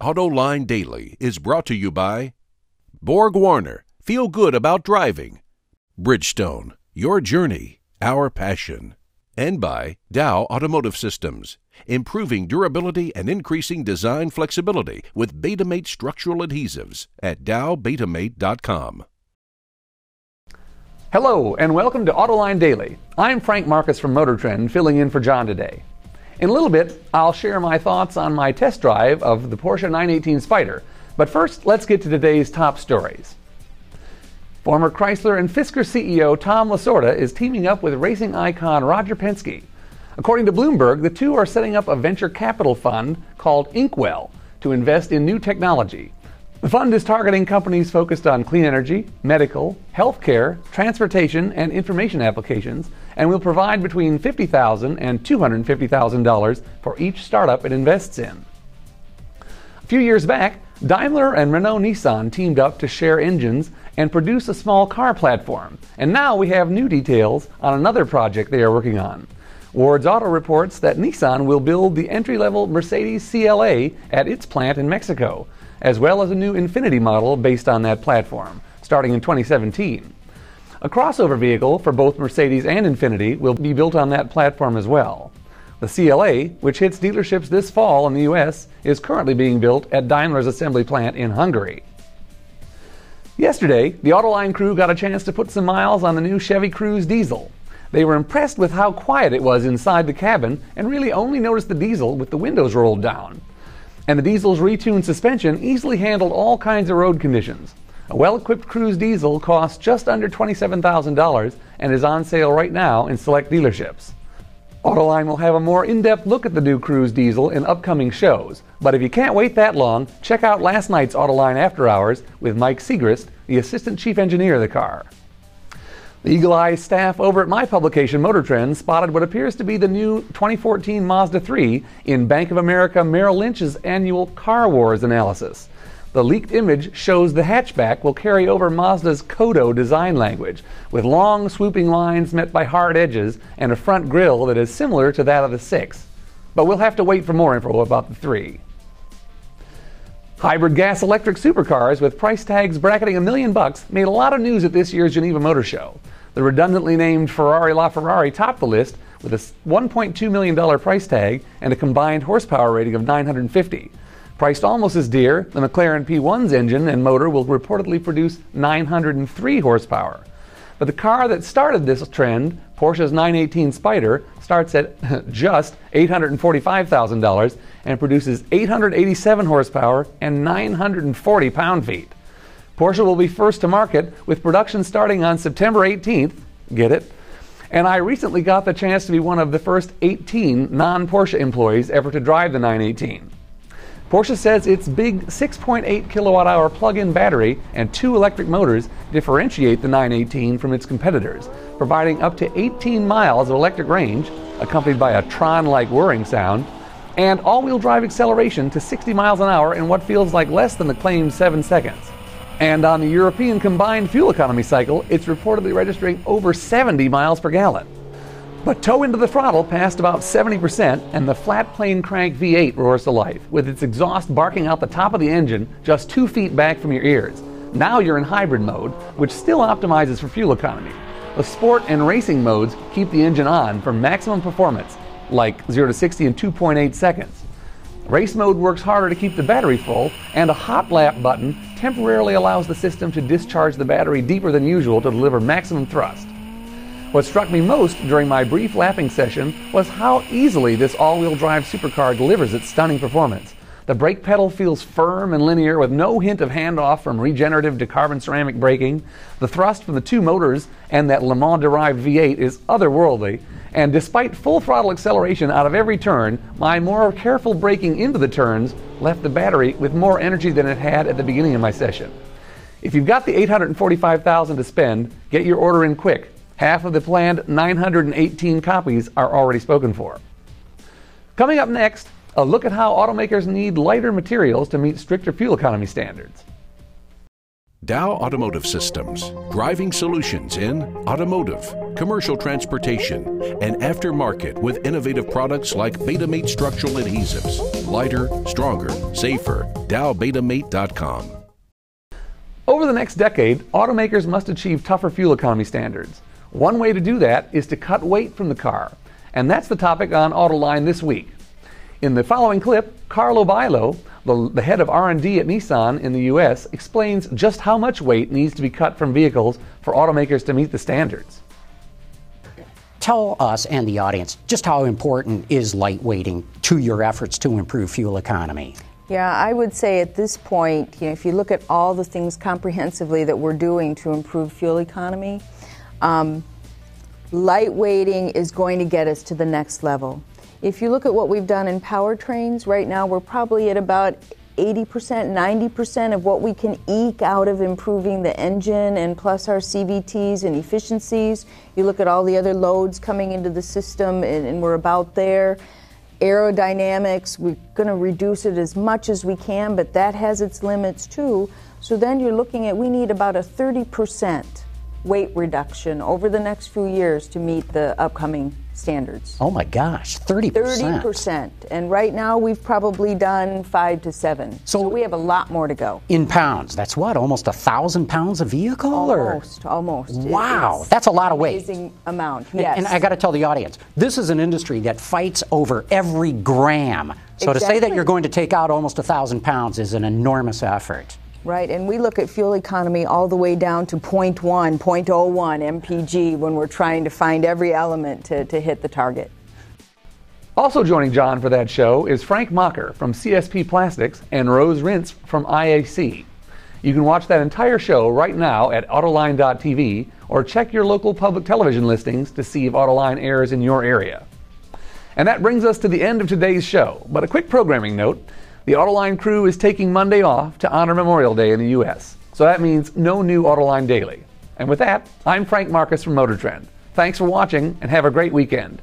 AutoLine Daily is brought to you by Borg Warner, feel good about driving. Bridgestone, your journey, our passion. And by Dow Automotive Systems, improving durability and increasing design flexibility with Betamate structural adhesives at dowbetamate.com. Hello, and welcome to Autoline Daily. I'm Frank Markus from Motor Trend, filling in for John today. In a little bit, I'll share my thoughts on my test drive of the Porsche 918 Spyder. But first, let's get to today's top stories. Former Chrysler and Fisker CEO Tom Lasorda is teaming up with racing icon Roger Penske. According to Bloomberg, the two are setting up a venture capital fund called Inkwell to invest in new technology. The fund is targeting companies focused on clean energy, medical, healthcare, transportation, and information applications, and will provide between $50,000 and $250,000 for each startup it invests in. A few years back, Daimler and Renault Nissan teamed up to share engines and produce a small car platform, and now we have new details on another project they are working on. Ward's Auto reports that Nissan will build the entry level Mercedes CLA at its plant in Mexico as well as a new Infiniti model based on that platform, starting in 2017. A crossover vehicle for both Mercedes and Infiniti will be built on that platform as well. The CLA, which hits dealerships this fall in the US, is currently being built at Daimler's assembly plant in Hungary. Yesterday, the Autoline crew got a chance to put some miles on the new Chevy Cruze diesel. They were impressed with how quiet it was inside the cabin and really only noticed the diesel with the windows rolled down and the diesel's retuned suspension easily handled all kinds of road conditions. A well equipped Cruze diesel costs just under $27,000 and is on sale right now in select dealerships. Autoline will have a more in depth look at the new Cruze diesel in upcoming shows, but if you can't wait that long, check out last night's Autoline After Hours with Mike Siegrist, the assistant chief engineer of the car. The Eagle Eye staff over at my publication, Motor Trend, spotted what appears to be the new 2014 Mazda 3 in Bank of America Merrill Lynch's annual Car Wars analysis. The leaked image shows the hatchback will carry over Mazda's Kodo design language, with long swooping lines met by hard edges and a front grille that is similar to that of the 6. But we'll have to wait for more info about the 3. Hybrid gas electric supercars with price tags bracketing a million bucks made a lot of news at this year's Geneva Motor Show. The redundantly named Ferrari LaFerrari topped the list with a $1.2 million price tag and a combined horsepower rating of 950. Priced almost as dear, the McLaren P1's engine and motor will reportedly produce 903 horsepower. But the car that started this trend, Porsche's 918 Spyder, starts at just $845,000 and produces 887 horsepower and 940 pound feet. Porsche will be first to market with production starting on September 18th. Get it? And I recently got the chance to be one of the first 18 non Porsche employees ever to drive the 918. Porsche says its big 6.8 kilowatt hour plug in battery and two electric motors differentiate the 918 from its competitors, providing up to 18 miles of electric range, accompanied by a Tron like whirring sound, and all wheel drive acceleration to 60 miles an hour in what feels like less than the claimed 7 seconds. And on the European combined fuel economy cycle, it's reportedly registering over 70 miles per gallon. But toe into the throttle past about 70%, and the flat plane crank V8 roars to life, with its exhaust barking out the top of the engine just two feet back from your ears. Now you're in hybrid mode, which still optimizes for fuel economy. The sport and racing modes keep the engine on for maximum performance, like 0 to 60 in 2.8 seconds. Race mode works harder to keep the battery full, and a hot lap button temporarily allows the system to discharge the battery deeper than usual to deliver maximum thrust. What struck me most during my brief lapping session was how easily this all wheel drive supercar delivers its stunning performance. The brake pedal feels firm and linear with no hint of handoff from regenerative to carbon ceramic braking. The thrust from the two motors and that Le Mans derived V8 is otherworldly, and despite full throttle acceleration out of every turn, my more careful braking into the turns left the battery with more energy than it had at the beginning of my session. If you've got the 845,000 to spend, get your order in quick. Half of the planned 918 copies are already spoken for. Coming up next, a look at how automakers need lighter materials to meet stricter fuel economy standards. Dow Automotive Systems, driving solutions in automotive, commercial transportation, and aftermarket with innovative products like Betamate structural adhesives. Lighter, stronger, safer. DowBetamate.com. Over the next decade, automakers must achieve tougher fuel economy standards. One way to do that is to cut weight from the car, and that's the topic on Autoline this week. In the following clip, Carla Bailo, the, the head of R&D at Nissan in the US, explains just how much weight needs to be cut from vehicles for automakers to meet the standards. Tell us and the audience just how important is lightweighting to your efforts to improve fuel economy. Yeah, I would say at this point, you know, if you look at all the things comprehensively that we're doing to improve fuel economy, um, lightweighting is going to get us to the next level. If you look at what we've done in powertrains, right now we're probably at about 80%, 90% of what we can eke out of improving the engine and plus our CVTs and efficiencies. You look at all the other loads coming into the system, and, and we're about there. Aerodynamics, we're going to reduce it as much as we can, but that has its limits too. So then you're looking at we need about a 30% weight reduction over the next few years to meet the upcoming standards. Oh my gosh, 30%. 30%. And right now we've probably done 5 to 7. So, so we have a lot more to go. In pounds, that's what, almost a 1,000 pounds a vehicle? Almost, or? almost. Wow, that's a lot of weight. Amazing amount, yes. And, and I got to tell the audience, this is an industry that fights over every gram. So exactly. to say that you're going to take out almost a 1,000 pounds is an enormous effort. Right, and we look at fuel economy all the way down to 0.1, 0.01 mpg when we're trying to find every element to, to hit the target. Also joining John for that show is Frank Macher from CSP Plastics and Rose Rince from IAC. You can watch that entire show right now at Autoline.tv or check your local public television listings to see if Autoline airs in your area. And that brings us to the end of today's show. But a quick programming note the Autoline crew is taking Monday off to honor Memorial Day in the U.S., so that means no new Autoline Daily. And with that, I'm Frank Markus from Motor Trend. Thanks for watching and have a great weekend.